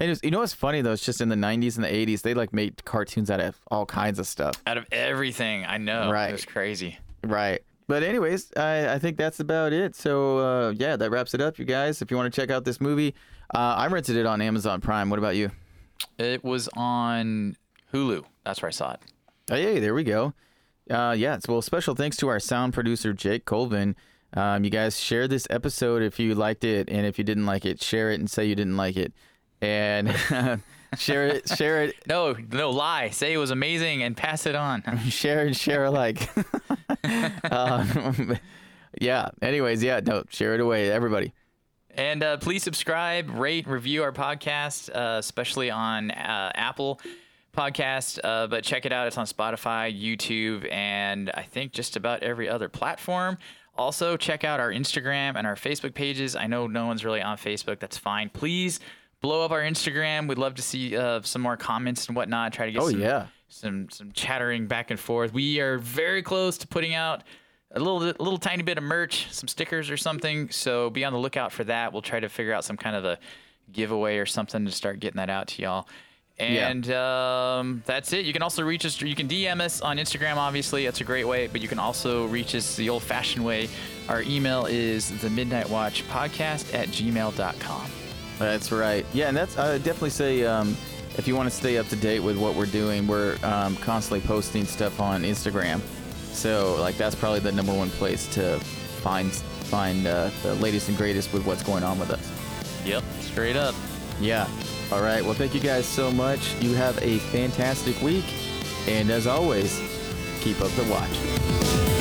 And was, you know what's funny though? It's just in the 90s and the 80s they like made cartoons out of all kinds of stuff. Out of everything, I know. Right. It was crazy. Right. But anyways, I, I think that's about it. So uh, yeah, that wraps it up, you guys. If you want to check out this movie, uh, I rented it on Amazon Prime. What about you? It was on Hulu. That's where I saw it. Oh, hey, there we go. Uh, yeah, well, special thanks to our sound producer, Jake Colvin. Um, you guys share this episode if you liked it, and if you didn't like it, share it and say you didn't like it, and share it, share it, No, no lie. Say it was amazing and pass it on. share and share alike. um, yeah. Anyways, yeah, no, share it away, everybody. And uh, please subscribe, rate, review our podcast, uh, especially on uh, Apple Podcast. Uh, but check it out; it's on Spotify, YouTube, and I think just about every other platform. Also, check out our Instagram and our Facebook pages. I know no one's really on Facebook. That's fine. Please blow up our Instagram. We'd love to see uh, some more comments and whatnot. Try to get Oh, some, yeah. some some chattering back and forth. We are very close to putting out a little a little tiny bit of merch, some stickers or something. So be on the lookout for that. We'll try to figure out some kind of a giveaway or something to start getting that out to y'all. Yeah. And um, that's it. You can also reach us. You can DM us on Instagram, obviously. That's a great way. But you can also reach us the old fashioned way. Our email is the Midnight Watch Podcast at gmail.com. That's right. Yeah, and that's I would definitely say um, if you want to stay up to date with what we're doing, we're um, constantly posting stuff on Instagram. So like that's probably the number one place to find find uh, the latest and greatest with what's going on with us. Yep. Straight up. Yeah. All right. Well, thank you guys so much. You have a fantastic week, and as always, keep up the watch.